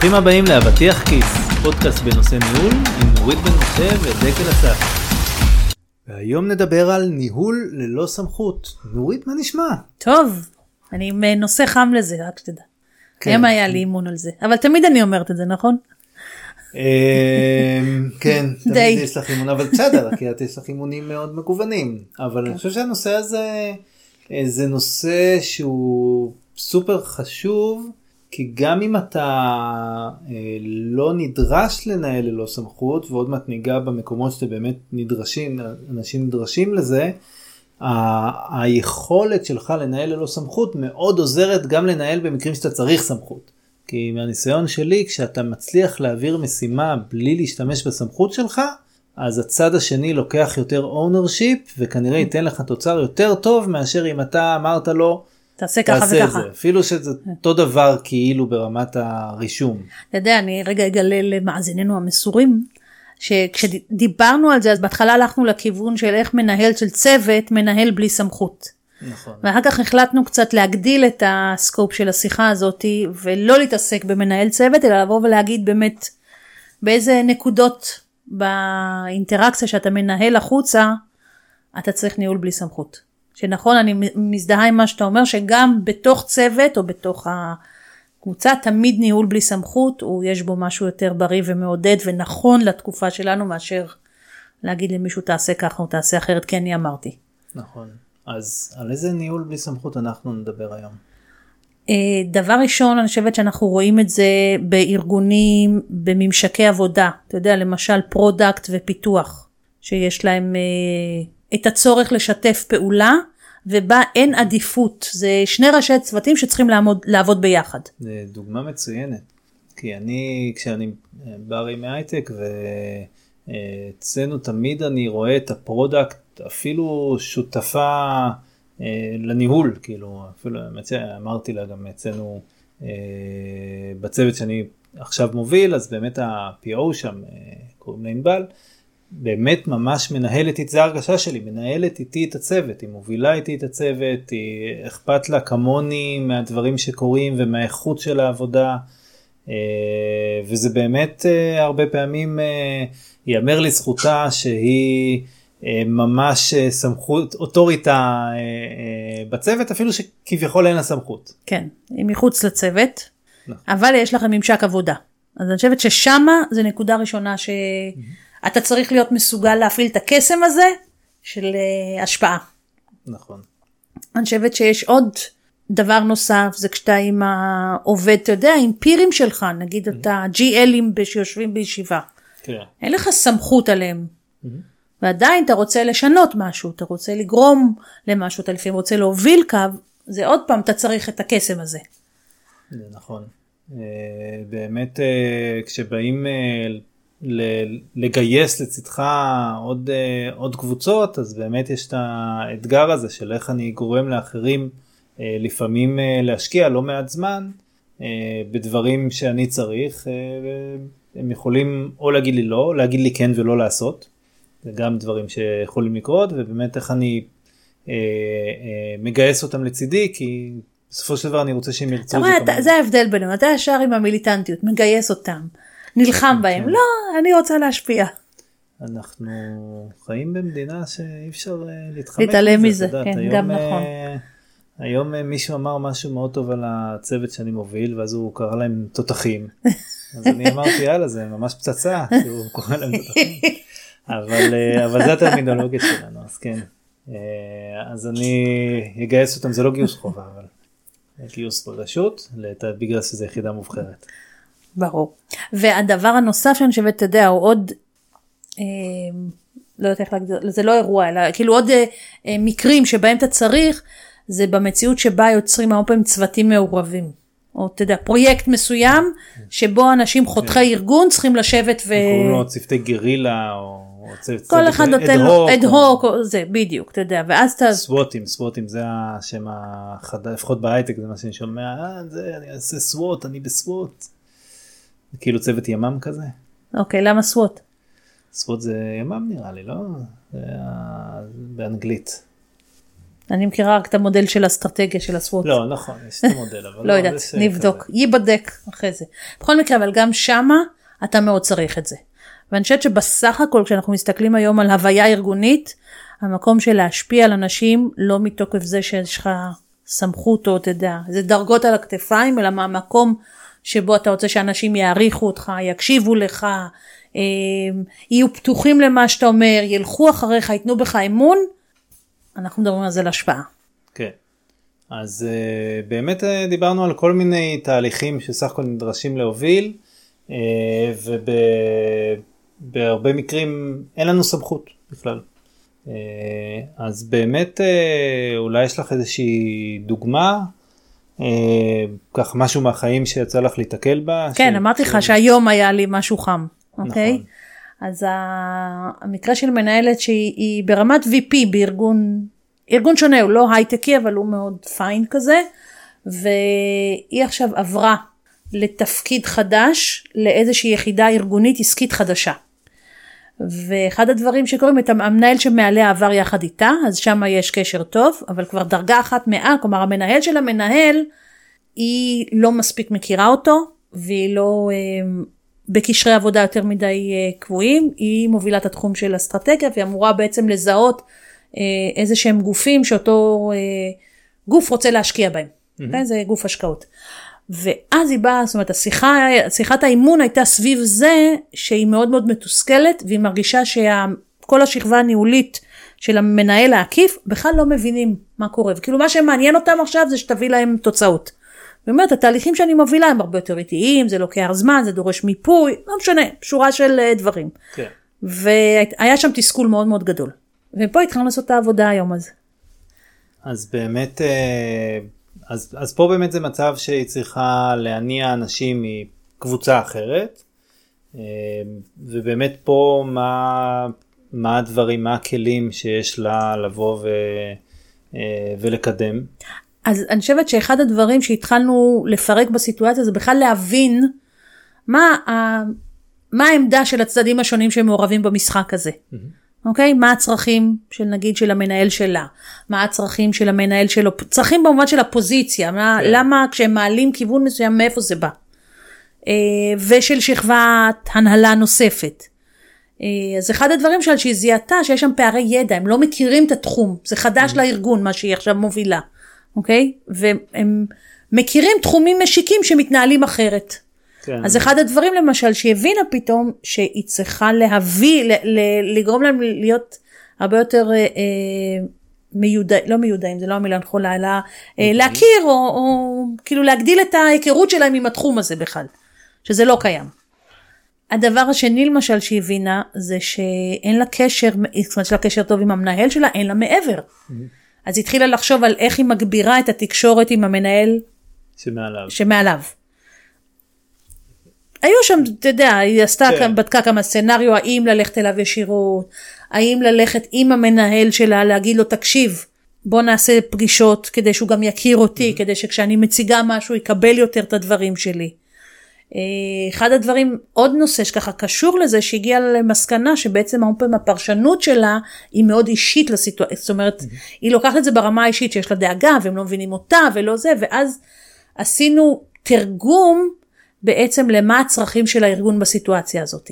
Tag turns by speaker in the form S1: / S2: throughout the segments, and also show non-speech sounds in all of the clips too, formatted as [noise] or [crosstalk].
S1: ברוכים הבאים לאבטיח כיס, פודקאסט בנושא ניהול עם נורית בן משה ודקל אסף. והיום נדבר על ניהול ללא סמכות. נורית, מה נשמע?
S2: טוב, אני עם אה, נושא חם לזה, רק שתדע.
S1: כן.
S2: היום היה לי אימון על זה, אבל תמיד אני אומרת את זה, נכון?
S1: אמ, כן, [laughs] תמיד. יש לך אימון, אבל בסדר, כי את יש לך אימונים מאוד מגוונים. אבל אני חושב שהנושא הזה אה, זה נושא שהוא סופר חשוב, כי גם אם אתה אה, לא נדרש לנהל ללא סמכות, ועוד מעט ניגע במקומות שאתם באמת נדרשים, אנשים נדרשים לזה, ה- היכולת שלך לנהל ללא סמכות מאוד עוזרת גם לנהל במקרים שאתה צריך סמכות. כי מהניסיון שלי, כשאתה מצליח להעביר משימה בלי להשתמש בסמכות שלך, אז הצד השני לוקח יותר ownership וכנראה ייתן לך תוצר יותר טוב מאשר אם אתה אמרת לו,
S2: תעשה ככה
S1: תעשה את
S2: וככה.
S1: זה. אפילו שזה אותו דבר כאילו ברמת הרישום.
S2: אתה יודע, אני רגע אגלה למאזיננו המסורים, שכשדיברנו על זה, אז בהתחלה הלכנו לכיוון של איך מנהל של צוות מנהל בלי סמכות.
S1: נכון.
S2: ואחר כך החלטנו קצת להגדיל את הסקופ של השיחה הזאת, ולא להתעסק במנהל צוות, אלא לבוא ולהגיד באמת באיזה נקודות באינטראקציה שאתה מנהל החוצה, אתה צריך ניהול בלי סמכות. שנכון, אני מזדהה עם מה שאתה אומר, שגם בתוך צוות או בתוך הקבוצה, תמיד ניהול בלי סמכות, הוא יש בו משהו יותר בריא ומעודד ונכון לתקופה שלנו, מאשר להגיד למישהו תעשה ככה או תעשה אחרת, כי אני אמרתי.
S1: נכון. אז על איזה ניהול בלי סמכות אנחנו נדבר היום?
S2: אה, דבר ראשון, אני חושבת שאנחנו רואים את זה בארגונים, בממשקי עבודה. אתה יודע, למשל product ופיתוח, שיש להם אה, את הצורך לשתף פעולה, ובה אין עדיפות. זה שני ראשי צוותים שצריכים לעמוד, לעבוד ביחד.
S1: זה דוגמה מצוינת. כי אני, כשאני בא מהייטק ואצלנו תמיד אני רואה את ה product אפילו שותפה אה, לניהול, כאילו, אפילו האמת שאמרתי לה גם אצלנו אה, בצוות שאני עכשיו מוביל, אז באמת ה-PO שם, אה, קוראים לה באמת ממש מנהלת איתי, זה ההרגשה שלי, מנהלת איתי את הצוות, היא מובילה איתי את הצוות, היא אכפת לה כמוני מהדברים שקורים ומהאיכות של העבודה, אה, וזה באמת אה, הרבה פעמים אה, ייאמר לזכותה שהיא ממש סמכות, אוטוריטה בצוות, אפילו שכביכול אין לה סמכות.
S2: כן, היא מחוץ לצוות,
S1: נכון.
S2: אבל יש לכם ממשק עבודה. אז אני חושבת ששמה זה נקודה ראשונה שאתה צריך להיות מסוגל להפעיל את הקסם הזה של אה, השפעה.
S1: נכון.
S2: אני חושבת שיש עוד דבר נוסף, זה כשאתה עם העובד, אתה יודע, עם פירים שלך, נגיד אתה GLים שיושבים בישיבה,
S1: כן.
S2: אין לך סמכות עליהם. ועדיין אתה רוצה לשנות משהו, אתה רוצה לגרום למשהו, אתה לפעמים רוצה להוביל קו, זה עוד פעם, אתה צריך את הקסם הזה.
S1: זה נכון. אה, באמת אה, כשבאים לגייס לצדך עוד, אה, עוד קבוצות אז באמת יש את האתגר הזה של איך אני גורם לאחרים אה, לפעמים אה, להשקיע לא מעט זמן בדברים שאני צריך הם יכולים או להגיד לי לא, להגיד לי כן ולא לעשות. זה גם דברים שיכולים לקרות ובאמת איך אני מגייס אותם לצידי כי בסופו של דבר אני רוצה שהם ירצו את זה.
S2: זה ההבדל בינינו, אתה ישר עם המיליטנטיות, מגייס אותם, נלחם בהם,
S1: כן.
S2: לא, אני רוצה להשפיע.
S1: אנחנו חיים במדינה שאי אפשר אה, להתחמק
S2: להתעלם
S1: מזה,
S2: כן,
S1: היום,
S2: גם
S1: אה,
S2: נכון.
S1: היום אה, מישהו אמר משהו מאוד טוב על הצוות שאני מוביל ואז הוא קרא להם תותחים. [laughs] אז אני אמרתי יאללה זה ממש פצצה שהוא קורא להם תותחים. אבל, אה, אבל זה הטרמינולוגיה שלנו אז כן. אה, אז אני אגייס אותם זה לא גיוס חובה אבל גיוס ברשות בגלל שזו יחידה מובחרת.
S2: ברור. והדבר הנוסף שאני חושבת, אתה יודע, הוא עוד, אה, לא יודעת איך להגדיר, זה לא אירוע, אלא כאילו עוד אה, אה, מקרים שבהם אתה צריך, זה במציאות שבה יוצרים הרבה פעמים צוותים מעורבים. או אתה יודע, פרויקט מסוים, שבו אנשים חותכי ארגון צריכים לשבת ו...
S1: קוראים לו צוותי גרילה או
S2: כל אחד נותן לו אד הוק, זה בדיוק, אתה יודע, ואז אתה,
S1: סווטים, סווטים זה השם החדש, לפחות בהייטק זה מה שאני שומע, אה, זה, אני אעשה סווט, אני בסווט. זה כאילו צוות ימ"מ כזה?
S2: אוקיי, למה סוואט?
S1: סווט זה ימ"מ נראה לי, לא? זה באנגלית.
S2: אני מכירה רק את המודל של אסטרטגיה של הסוואט.
S1: לא, נכון, יש את המודל, אבל [laughs]
S2: לא יודעת,
S1: יש
S2: נבדוק. ייבדק אחרי זה. בכל מקרה, אבל גם שמה אתה מאוד צריך את זה. ואני חושבת שבסך הכל כשאנחנו מסתכלים היום על הוויה ארגונית, המקום של להשפיע על אנשים לא מתוקף זה שיש לך סמכות או אתה יודע, זה דרגות על הכתפיים, אלא מהמקום שבו אתה רוצה שאנשים יעריכו אותך, יקשיבו לך, אה, יהיו פתוחים למה שאתה אומר, ילכו אחריך, ייתנו בך אמון, אנחנו מדברים על זה להשפעה.
S1: כן. אז uh, באמת uh, דיברנו על כל מיני תהליכים שסך הכל נדרשים להוביל, uh, ובהרבה מקרים אין לנו סמכות בכלל. Uh, אז באמת uh, אולי יש לך איזושהי דוגמה, ככה משהו מהחיים שיצא לך להתקל בה?
S2: כן,
S1: ש-
S2: אמרתי
S1: ש-
S2: לך שהיום היה לי משהו חם, אוקיי?
S1: נכון.
S2: אז המקרה של מנהלת שהיא היא ברמת VP בארגון, ארגון שונה, הוא לא הייטקי אבל הוא מאוד פיין כזה, והיא עכשיו עברה לתפקיד חדש לאיזושהי יחידה ארגונית עסקית חדשה. ואחד הדברים שקורים, את המנהל שמעליה עבר יחד איתה, אז שם יש קשר טוב, אבל כבר דרגה אחת מעל, כלומר המנהל של המנהל, היא לא מספיק מכירה אותו, והיא לא אה, בקשרי עבודה יותר מדי אה, קבועים, היא מובילה את התחום של אסטרטגיה, והיא אמורה בעצם לזהות אה, איזה שהם גופים שאותו אה, גוף רוצה להשקיע בהם, mm-hmm. זה גוף השקעות. ואז היא באה, זאת אומרת, השיחה, שיחת האימון הייתה סביב זה שהיא מאוד מאוד מתוסכלת, והיא מרגישה שכל השכבה הניהולית של המנהל העקיף בכלל לא מבינים מה קורה, וכאילו מה שמעניין אותם עכשיו זה שתביא להם תוצאות. אומרת, התהליכים שאני מובילה הם הרבה יותר איטיים, זה לוקח זמן, זה דורש מיפוי, לא משנה, שורה של אה, דברים.
S1: כן.
S2: והיה שם תסכול מאוד מאוד גדול. ופה התחלנו לעשות את העבודה היום הזה.
S1: אז באמת, אה, אז, אז פה באמת זה מצב שהיא צריכה להניע אנשים מקבוצה אחרת, אה, ובאמת פה מה, מה הדברים, מה הכלים שיש לה לבוא ו, אה, ולקדם.
S2: אז אני חושבת שאחד הדברים שהתחלנו לפרק בסיטואציה זה בכלל להבין מה, ה, מה העמדה של הצדדים השונים שמעורבים במשחק הזה. אוקיי? מה הצרכים של נגיד של המנהל שלה? מה הצרכים של המנהל שלו? צרכים במובן של הפוזיציה, מה,
S1: כן.
S2: למה כשהם מעלים כיוון מסוים מאיפה זה בא? אה, ושל שכבת הנהלה נוספת. אה, אז אחד הדברים שלה שהיא זיהתה שיש שם פערי ידע, הם לא מכירים את התחום, זה חדש לארגון מה שהיא עכשיו מובילה, אוקיי? והם מכירים תחומים משיקים שמתנהלים אחרת.
S1: כן.
S2: אז אחד הדברים למשל שהיא הבינה פתאום שהיא צריכה להביא, ל- ל- לגרום להם להיות הרבה יותר אה, אה, מיודעים, לא מיודעים, זה לא המילה הנכונה, אלא אה, להכיר או, או כאילו להגדיל את ההיכרות שלהם עם התחום הזה בכלל, שזה לא קיים. הדבר השני למשל שהיא הבינה זה שאין לה קשר, זאת אומרת יש לה קשר טוב עם המנהל שלה, אין לה מעבר. אז היא התחילה לחשוב על איך היא מגבירה את התקשורת עם המנהל
S1: שמעליו.
S2: שמעליו. היו שם, אתה יודע, היא עשתה,
S1: כן.
S2: בדקה כמה סצנריו, האם ללכת אליו ישירות, האם ללכת עם המנהל שלה, להגיד לו, תקשיב, בוא נעשה פגישות כדי שהוא גם יכיר אותי, כדי שכשאני מציגה משהו יקבל יותר את הדברים שלי. אה, אחד הדברים, עוד נושא שככה קשור לזה, שהגיעה למסקנה שבעצם הרבה פעמים הפרשנות שלה היא מאוד אישית לסיטואציה, זאת אומרת, היא לוקחת את זה ברמה האישית שיש לה דאגה והם לא מבינים אותה ולא זה, ואז עשינו תרגום בעצם למה הצרכים של הארגון בסיטואציה הזאת,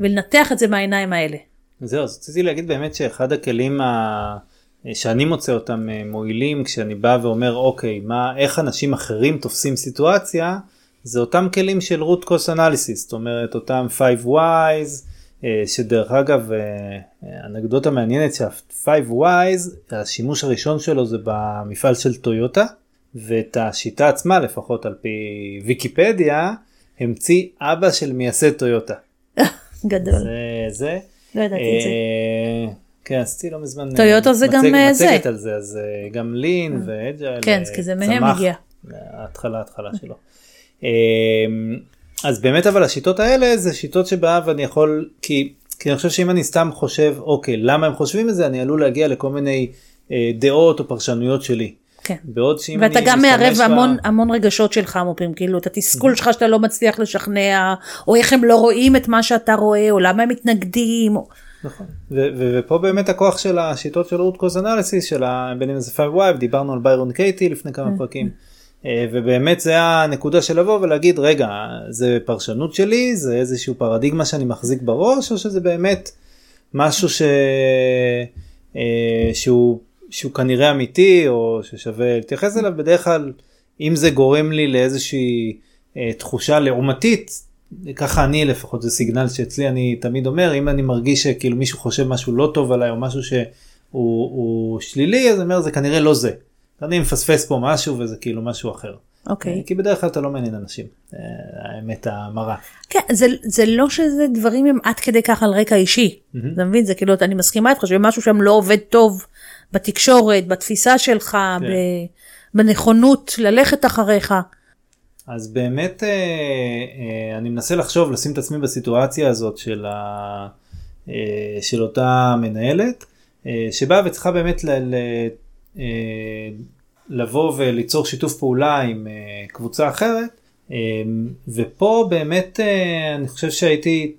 S2: ולנתח את זה מהעיניים האלה.
S1: זהו, אז רציתי להגיד באמת שאחד הכלים ה... שאני מוצא אותם אה, מועילים כשאני בא ואומר אוקיי מה איך אנשים אחרים תופסים סיטואציה זה אותם כלים של root cause analysis זאת אומרת אותם 5 wise אה, שדרך אגב אה, אנקדוטה מעניינת שה-5 wise השימוש הראשון שלו זה במפעל של טויוטה ואת השיטה עצמה לפחות על פי ויקיפדיה המציא אבא של מייסד טויוטה. [laughs]
S2: גדול,
S1: זה זה.
S2: לא ידעתי את זה.
S1: אה, כן, עשיתי לא מזמן אה,
S2: טויוטה זה גם, אה, זה.
S1: מצגת על זה, אז גם לין ואג'ייל
S2: כן, כי זה מהם הגיע.
S1: ההתחלה ההתחלה שלו. אז באמת אבל השיטות האלה זה שיטות שבה ואני יכול כי כי אני חושב שאם אני סתם חושב אוקיי למה הם חושבים את זה אני עלול להגיע לכל מיני אה, דעות או פרשנויות שלי.
S2: כן.
S1: בעוד שאם
S2: ואתה
S1: אני
S2: גם
S1: משתמש
S2: מערב המון המון רגשות שלך פעמים, כאילו את התסכול שלך שאתה לא מצליח לשכנע, או איך הם לא רואים את מה שאתה רואה, או למה הם מתנגדים, או...
S1: נכון. ו- ו- ופה באמת הכוח של השיטות של cause analysis של ה- בין אם זה 5 דיברנו על ביירון קייטי לפני כמה פרקים. אה, ובאמת זה הנקודה של לבוא ולהגיד רגע זה פרשנות שלי זה איזשהו פרדיגמה שאני מחזיק בראש או שזה באמת משהו ש... אה, שהוא, שהוא כנראה אמיתי או ששווה להתייחס אליו בדרך כלל אם זה גורם לי לאיזושהי אה, תחושה לעומתית ככה אני לפחות זה סיגנל שאצלי אני תמיד אומר אם אני מרגיש שכאילו מישהו חושב משהו לא טוב עליי או משהו שהוא הוא שלילי אז אני אומר זה כנראה לא זה. אני מפספס פה משהו וזה כאילו משהו אחר.
S2: אוקיי.
S1: כי בדרך כלל אתה לא מעניין אנשים, אה, האמת המרה.
S2: כן, זה, זה לא שזה דברים הם עד כדי כך על רקע אישי. אתה מבין? זה כאילו, אני מסכימה איתך שמשהו שם לא עובד טוב בתקשורת, בתפיסה שלך,
S1: כן.
S2: ב, בנכונות ללכת אחריך.
S1: אז באמת אה, אה, אני מנסה לחשוב, לשים את עצמי בסיטואציה הזאת של, ה, אה, של אותה מנהלת, אה, שבאה וצריכה באמת ל, ל, לבוא וליצור שיתוף פעולה עם קבוצה אחרת, ופה באמת אני חושב שהייתי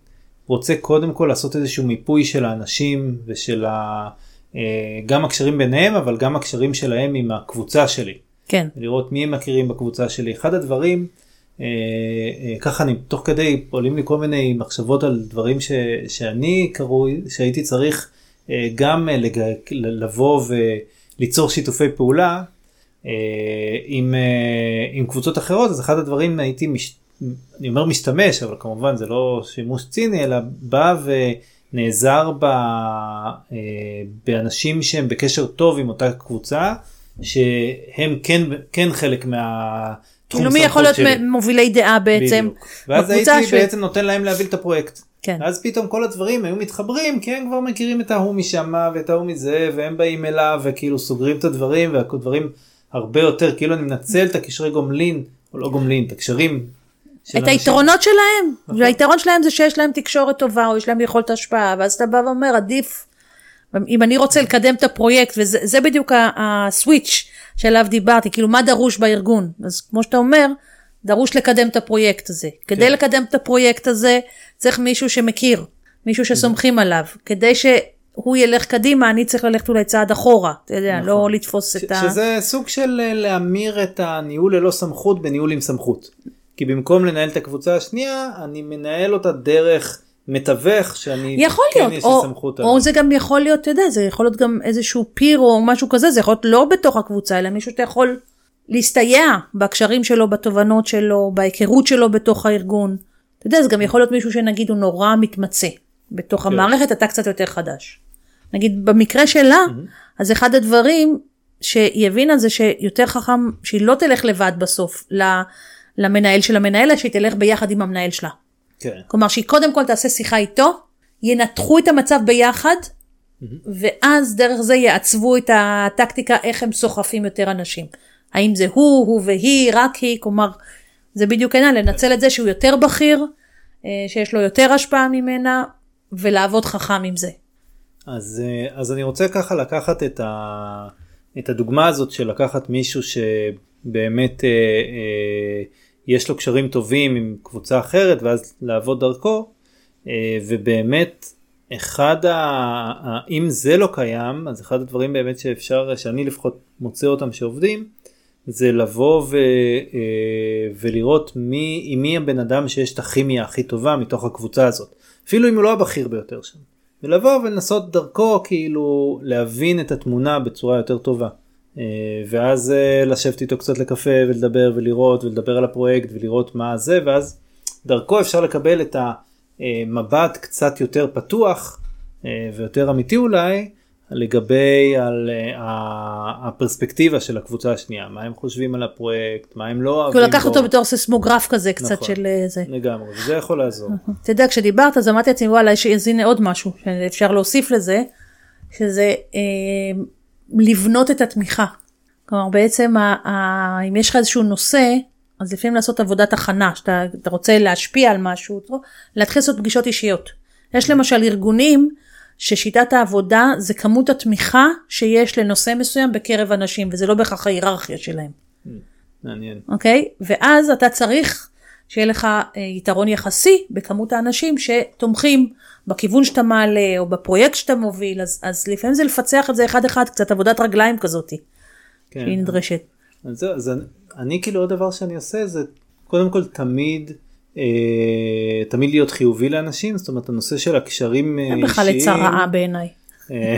S1: רוצה קודם כל לעשות איזשהו מיפוי של האנשים ושל ה, גם הקשרים ביניהם, אבל גם הקשרים שלהם עם הקבוצה שלי.
S2: כן.
S1: לראות מי הם מכירים בקבוצה שלי. אחד הדברים, אה, אה, ככה אני, תוך כדי עולים לי כל מיני מחשבות על דברים ש, שאני קרוי, שהייתי צריך אה, גם אה, לג, לבוא וליצור שיתופי פעולה אה, עם, אה, עם קבוצות אחרות, אז אחד הדברים הייתי, מש, אני אומר משתמש, אבל כמובן זה לא שימוש ציני, אלא בא ונעזר ב, אה, באנשים שהם בקשר טוב עם אותה קבוצה. שהם כן כן חלק מהתחום
S2: כאילו מי יכול להיות מ- מובילי דעה בעצם
S1: בדיוק. ואז הייתי
S2: ש-
S1: בעצם נותן להם להוביל את הפרויקט.
S2: כן.
S1: אז פתאום כל הדברים היו מתחברים כי הם כבר מכירים את ההוא משמה ואת ההוא מזה והם באים אליו וכאילו סוגרים את הדברים והדברים הרבה יותר כאילו אני מנצל את הקשרי גומלין או לא גומלין את הקשרים. של
S2: את. היתרונות שלהם,
S1: נכון.
S2: והיתרון שלהם זה שיש להם תקשורת טובה או יש להם יכולת השפעה, ואז אתה בא ואומר עדיף, אם אני רוצה לקדם את הפרויקט, וזה זה בדיוק הסוויץ' שעליו דיברתי, כאילו מה דרוש בארגון, אז כמו שאתה אומר, דרוש לקדם את הפרויקט הזה. כדי
S1: כן.
S2: לקדם את הפרויקט הזה, צריך מישהו שמכיר, מישהו שסומכים עליו, כדי שהוא ילך קדימה, אני צריך ללכת אולי צעד אחורה, אתה יודע,
S1: נכון.
S2: לא לתפוס
S1: ש-
S2: את ה...
S1: שזה סוג של אה, להמיר את הניהול ללא סמכות בניהול עם סמכות. כי במקום לנהל את הקבוצה השנייה אני מנהל אותה דרך מתווך שאני
S2: יכול
S1: כן
S2: להיות,
S1: יש לי
S2: או,
S1: סמכות
S2: או. זה גם יכול להיות, אתה יודע, זה יכול להיות גם איזשהו פיר או משהו כזה, זה יכול להיות לא בתוך הקבוצה, אלא מישהו שאתה יכול להסתייע בקשרים שלו, בתובנות שלו, בהיכרות שלו בתוך הארגון. אתה יודע, זה גם יכול להיות מישהו שנגיד הוא נורא מתמצא בתוך
S1: כן.
S2: המערכת, אתה קצת יותר חדש. נגיד במקרה שלה, אז אחד הדברים שהיא הבינה זה שיותר חכם שהיא לא תלך לבד בסוף ל- למנהל של המנהל, שהיא תלך ביחד עם המנהל שלה.
S1: כן.
S2: כלומר שהיא קודם כל תעשה שיחה איתו, ינתחו את המצב ביחד, ואז דרך זה יעצבו את הטקטיקה איך הם סוחפים יותר אנשים. האם זה הוא, הוא והיא, רק היא, כלומר, זה בדיוק העניין, לנצל את זה שהוא יותר בכיר, אה, שיש לו יותר השפעה ממנה, ולעבוד חכם עם זה.
S1: אז, אה, אז אני רוצה ככה לקחת את, ה, את הדוגמה הזאת של לקחת מישהו שבאמת אה, אה, יש לו קשרים טובים עם קבוצה אחרת ואז לעבוד דרכו אה, ובאמת אחד ה... אם זה לא קיים אז אחד הדברים באמת שאפשר שאני לפחות מוצא אותם שעובדים זה לבוא ו, אה, ולראות מי עם מי הבן אדם שיש את הכימיה הכי טובה מתוך הקבוצה הזאת אפילו אם הוא לא הבכיר ביותר שם. ולבוא ולנסות דרכו כאילו להבין את התמונה בצורה יותר טובה. אה, ואז אה, לשבת איתו קצת לקפה ולדבר ולראות ולדבר על הפרויקט ולראות מה זה ואז דרכו אפשר לקבל את המבט קצת יותר פתוח אה, ויותר אמיתי אולי לגבי על הפרספקטיבה של הקבוצה השנייה מה הם חושבים על הפרויקט מה הם לא אוהבים
S2: כאילו לקחת
S1: בו.
S2: אותו בתור סיסמוגרף כזה קצת
S1: נכון.
S2: של זה.
S1: לגמרי וזה יכול לעזור.
S2: אתה יודע, כשדיברת אז אמרתי לעצמי וואלה, יש הנה עוד משהו שאפשר להוסיף לזה, שזה אה, לבנות את התמיכה. כלומר בעצם ה, ה, אם יש לך איזשהו נושא, אז לפעמים לעשות עבודת הכנה, שאתה אתה רוצה להשפיע על משהו, להתחיל לעשות פגישות אישיות. יש למשל ארגונים ששיטת העבודה זה כמות התמיכה שיש לנושא מסוים בקרב אנשים, וזה לא בהכרח ההיררכיה שלהם.
S1: מעניין.
S2: אוקיי? ואז אתה צריך שיהיה לך אה, יתרון יחסי בכמות האנשים שתומכים בכיוון שאתה מעלה או בפרויקט שאתה מוביל, אז, אז לפעמים זה לפצח את זה אחד אחד, קצת עבודת רגליים כזאת,
S1: כן.
S2: שהיא נדרשת.
S1: אז אז אני- אני כאילו עוד דבר שאני עושה זה קודם כל תמיד אה, תמיד להיות חיובי לאנשים זאת אומרת הנושא של הקשרים אה,
S2: אין בכלל עצה רעה בעיניי.
S1: אה,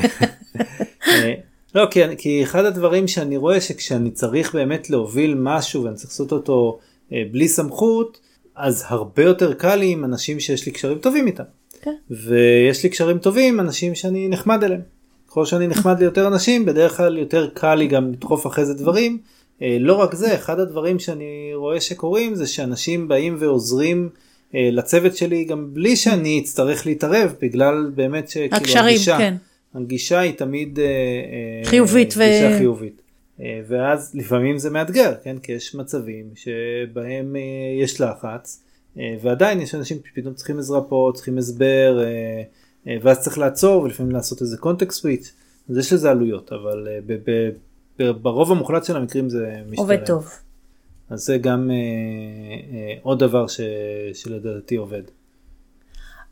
S1: לא כי, כי אחד הדברים שאני רואה שכשאני צריך באמת להוביל משהו ואני צריך לעשות אותו בלי סמכות אז הרבה יותר קל לי עם אנשים שיש לי קשרים טובים איתם
S2: כן.
S1: ויש לי קשרים טובים עם אנשים שאני נחמד אליהם. ככל שאני נחמד ליותר אנשים בדרך כלל יותר קל לי גם לדחוף אחרי זה דברים. אה, לא רק זה אחד הדברים שאני רואה שקורים זה שאנשים באים ועוזרים אה, לצוות שלי גם בלי שאני אצטרך להתערב בגלל באמת שכאילו
S2: הקשרים,
S1: הגישה,
S2: כן.
S1: הגישה היא תמיד אה, אה,
S2: חיובית ו-
S1: גישה חיובית. אה, ואז לפעמים זה מאתגר כן כי יש מצבים שבהם אה, יש לחץ אה, ועדיין יש אנשים שפתאום צריכים עזרה פה צריכים הסבר ואז צריך לעצור ולפעמים לעשות איזה קונטקסט סוויץ' אז יש לזה עלויות אבל ברוב המוחלט של המקרים זה משתלם.
S2: עובד טוב.
S1: אז זה גם עוד דבר שלדעתי עובד.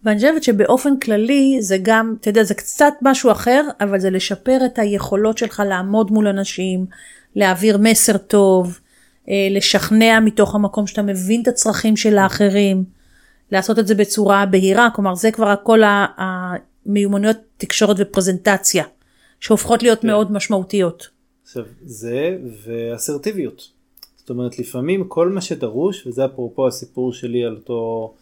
S2: ואני חושבת שבאופן כללי זה גם, אתה יודע, זה קצת משהו אחר, אבל זה לשפר את היכולות שלך לעמוד מול אנשים, להעביר מסר טוב, אה, לשכנע מתוך המקום שאתה מבין את הצרכים של האחרים, לעשות את זה בצורה בהירה, כלומר זה כבר הכל ה- המיומנויות תקשורת ופרזנטציה, שהופכות להיות
S1: כן.
S2: מאוד משמעותיות.
S1: עכשיו זה ואסרטיביות. זאת אומרת לפעמים כל מה שדרוש וזה אפרופו הסיפור שלי על אותו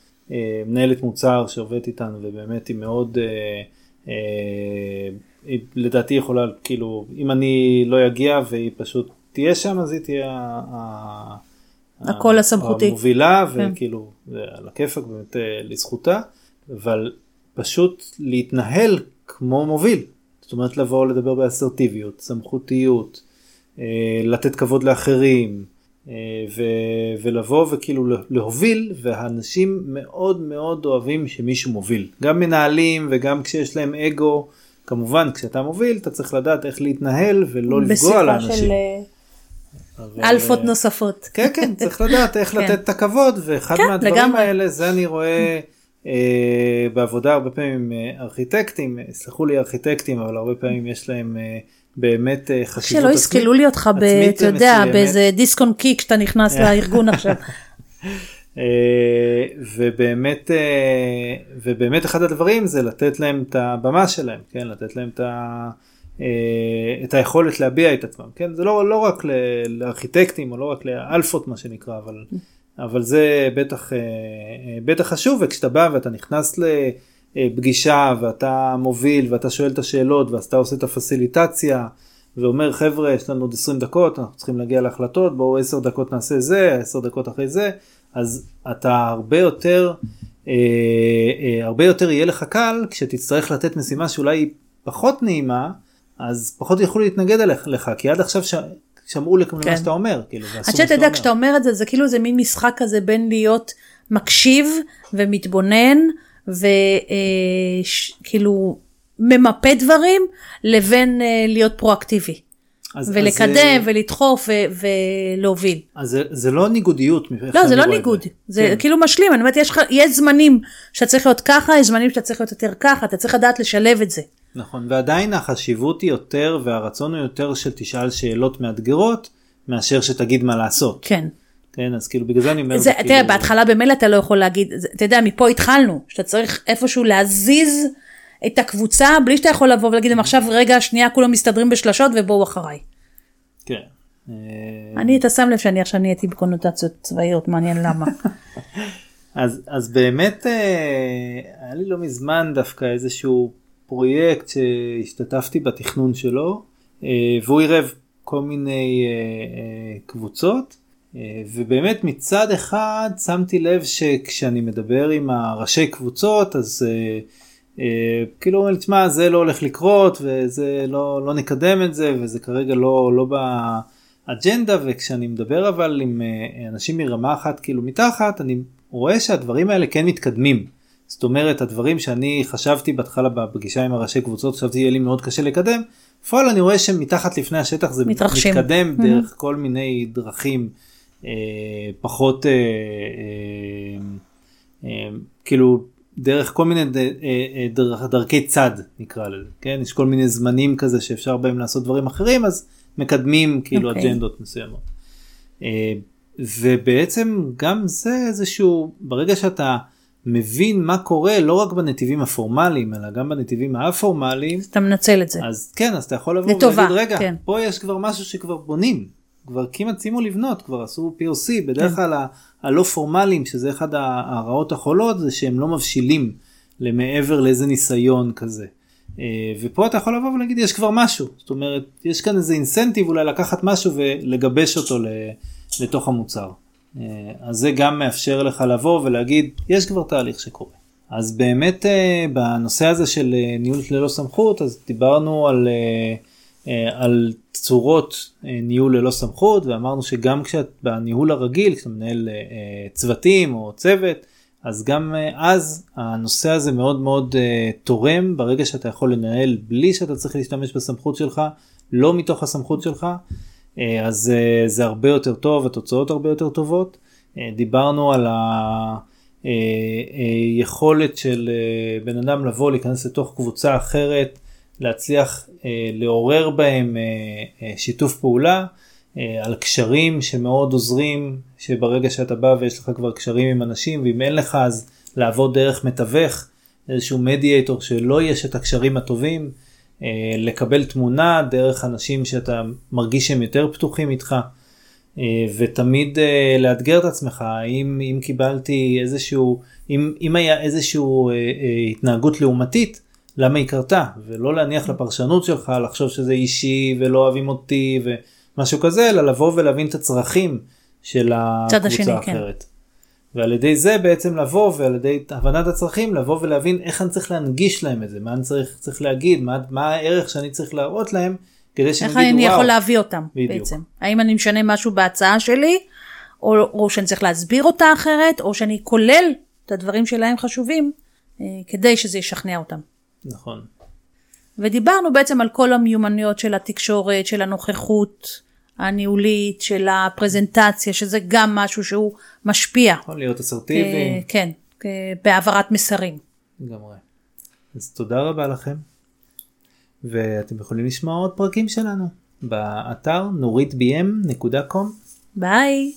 S1: מנהלת מוצר שעובדת איתנו ובאמת היא מאוד אה, אה, היא לדעתי יכולה כאילו אם אני לא אגיע והיא פשוט תהיה שם אז היא תהיה ה- ה-
S2: הקול הסמכותי.
S1: המובילה
S2: כן.
S1: וכאילו על הכיפאק באמת אה, לזכותה אבל פשוט להתנהל כמו מוביל זאת אומרת לבוא לדבר באסרטיביות סמכותיות אה, לתת כבוד לאחרים אה, ו- ולבוא וכאילו לה- להוביל והאנשים מאוד מאוד אוהבים שמישהו מוביל גם מנהלים וגם כשיש להם אגו כמובן כשאתה מוביל אתה צריך לדעת איך להתנהל ולא לפגוע
S2: בשיחה
S1: לאנשים.
S2: של אה,
S1: אבל,
S2: אלפות
S1: אה,
S2: נוספות.
S1: כן כן צריך לדעת איך [laughs]
S2: כן.
S1: לתת את הכבוד ואחד
S2: כן,
S1: מהדברים
S2: לגמרי.
S1: האלה זה אני רואה אה, בעבודה הרבה פעמים אה, ארכיטקטים סלחו לי ארכיטקטים אבל הרבה פעמים יש להם אה, באמת אה, חשיבות
S2: שלא
S1: עצמית.
S2: יסקלו לי אותך, ב- אתה יודע. באיזה דיסק און קיק כשאתה נכנס [laughs] לארגון עכשיו.
S1: אה, ובאמת אה, ובאמת אחד הדברים זה לתת להם את הבמה שלהם כן לתת להם את, ה, את היכולת להביע את עצמם כן זה לא לא רק ל- לארכיטקטים או לא רק לאלפות מה שנקרא אבל אבל זה בטח בטח חשוב וכשאתה בא ואתה נכנס לפגישה ואתה מוביל ואתה שואל את השאלות ואז אתה עושה את הפסיליטציה ואומר חבר'ה יש לנו עוד 20 דקות אנחנו צריכים להגיע להחלטות בואו 10 דקות נעשה זה 10 דקות אחרי זה אז אתה הרבה יותר אה, אה, הרבה יותר יהיה לך קל כשתצטרך לתת משימה שאולי היא פחות נעימה אז פחות יוכלו להתנגד אליך לך כי עד עכשיו ש... שמעו למה
S2: כן.
S1: שאתה אומר כאילו
S2: עד שאתה יודע. כשאתה אומר את זה זה כאילו זה מין משחק כזה בין להיות מקשיב ומתבונן וכאילו ממפה דברים לבין אה, להיות פרואקטיבי
S1: אז- אז
S2: ולקדם
S1: זה-
S2: ולדחוף ו- ולהוביל.
S1: אז זה, זה לא ניגודיות.
S2: לא זה לא ניגוד זה
S1: כן.
S2: כאילו משלים אני אומרת יש יש זמנים שאתה צריך להיות ככה יש זמנים שאתה צריך להיות יותר ככה אתה צריך לדעת לשלב את זה.
S1: נכון ועדיין החשיבות היא יותר והרצון הוא יותר של תשאל שאלות מאתגרות מאשר שתגיד מה לעשות.
S2: כן.
S1: כן אז כאילו בגלל זה אני אומר.
S2: זה,
S1: כאילו-
S2: תראה, בהתחלה במילא אתה לא יכול להגיד, אתה יודע, מפה התחלנו, שאתה צריך איפשהו להזיז את הקבוצה, בלי שאתה יכול לבוא ולהגיד להם עכשיו, רגע, שנייה, כולם מסתדרים בשלשות ובואו אחריי.
S1: כן. אה,
S2: אני, אתה שם לב שאני עכשיו נהייתי בקונוטציות צבאיות, מעניין למה. [laughs]
S1: אז אז באמת אה, היה לי לא מזמן דווקא איזשהו פרויקט שהשתתפתי בתכנון שלו אה, והוא עירב כל מיני קבוצות ובאמת מצד אחד שמתי לב שכשאני מדבר עם הראשי קבוצות אז אה, אה, כאילו אומרים לי תשמע זה לא הולך לקרות וזה לא לא נקדם את זה וזה כרגע לא לא באג'נדה וכשאני מדבר אבל עם אה, אנשים מרמה אחת כאילו מתחת אני רואה שהדברים האלה כן מתקדמים. זאת אומרת הדברים שאני חשבתי בהתחלה בפגישה עם הראשי קבוצות חשבתי יהיה לי מאוד קשה לקדם. בפועל אני רואה שמתחת לפני השטח זה
S2: מתרחשים.
S1: מתקדם
S2: Mhm.
S1: דרך כל מיני דרכים אה, פחות אה, אה, אה, כאילו דרך כל מיני אה, אה, דרכי צד נקרא לזה, כן? יש כל מיני זמנים כזה שאפשר בהם לעשות דברים אחרים אז מקדמים כאילו okay.
S2: אוקיי.
S1: אג'נדות מסוימות. אה, ובעצם גם זה איזשהו ברגע שאתה מבין מה קורה לא רק בנתיבים הפורמליים אלא גם בנתיבים האפורמליים
S2: אתה מנצל את זה.
S1: אז כן אז אתה יכול לבוא
S2: לטובה,
S1: ולהגיד רגע
S2: כן.
S1: פה יש כבר משהו שכבר בונים כבר כמעט סיימו לבנות כבר עשו POC בדרך
S2: כן.
S1: כלל ה- הלא פורמליים שזה אחד הרעות החולות זה שהם לא מבשילים למעבר לאיזה ניסיון כזה. אה, ופה אתה יכול לבוא ולהגיד יש כבר משהו זאת אומרת יש כאן איזה אינסנטיב אולי לקחת משהו ולגבש אותו לתוך המוצר. אה, אז זה גם מאפשר לך לבוא ולהגיד יש כבר תהליך שקורה. אז באמת אה, בנושא הזה של ניהול ללא סמכות אז דיברנו על, על צורות אה, ניהול ללא סמכות ואמרנו שגם כשאת בניהול הרגיל כשאתה מנהל אה, אה, צוותים או צוות אז גם אז הנושא הזה מאוד מאוד תורם ברגע שאתה יכול לנהל בלי שאתה צריך להשתמש בסמכות שלך לא מתוך הסמכות שלך אז זה הרבה יותר טוב התוצאות הרבה יותר טובות. דיברנו על היכולת של אה, בן אדם לבוא להיכנס לתוך קבוצה אחרת להצליח אה, לעורר בהם אה, אה, שיתוף פעולה אה, על קשרים שמאוד עוזרים שברגע שאתה בא ויש לך כבר קשרים עם אנשים ואם אין לך אז לעבוד דרך מתווך איזשהו מדיאטור שלא יש את הקשרים הטובים אה, לקבל תמונה דרך אנשים שאתה מרגיש שהם יותר פתוחים איתך אה, ותמיד אה, לאתגר את עצמך האם אם קיבלתי איזשהו אם, אם היה איזשהו אה, אה, התנהגות לעומתית למה היא קרתה ולא להניח לפרשנות שלך לחשוב שזה אישי ולא אוהבים אותי ומשהו כזה אלא לבוא ולהבין את הצרכים של הקבוצה
S2: השני,
S1: האחרת. ועל ידי זה בעצם לבוא ועל ידי הבנת הצרכים לבוא ולהבין איך אני צריך להנגיש להם את זה מה אני צריך צריך להגיד מה, מה הערך שאני צריך להראות להם כדי שהם
S2: איך
S1: יגידו
S2: אני יכול
S1: וואו.
S2: להביא אותם
S1: בדיוק.
S2: בעצם? האם אני משנה משהו בהצעה שלי, או, או שאני צריך להסביר אותה אחרת, או שאני כולל את הדברים שלהם חשובים, אה, כדי שזה ישכנע אותם.
S1: נכון
S2: ודיברנו בעצם על כל המיומנויות של התקשורת, של הנוכחות הניהולית, של הפרזנטציה, שזה גם משהו שהוא משפיע.
S1: יכול להיות
S2: אה,
S1: אסרטיבי
S2: כן, אה, בהעברת מסרים.
S1: לגמרי. אז תודה רבה לכם ואתם יכולים לשמוע עוד פרקים שלנו באתר נוריתbm.com
S2: ביי.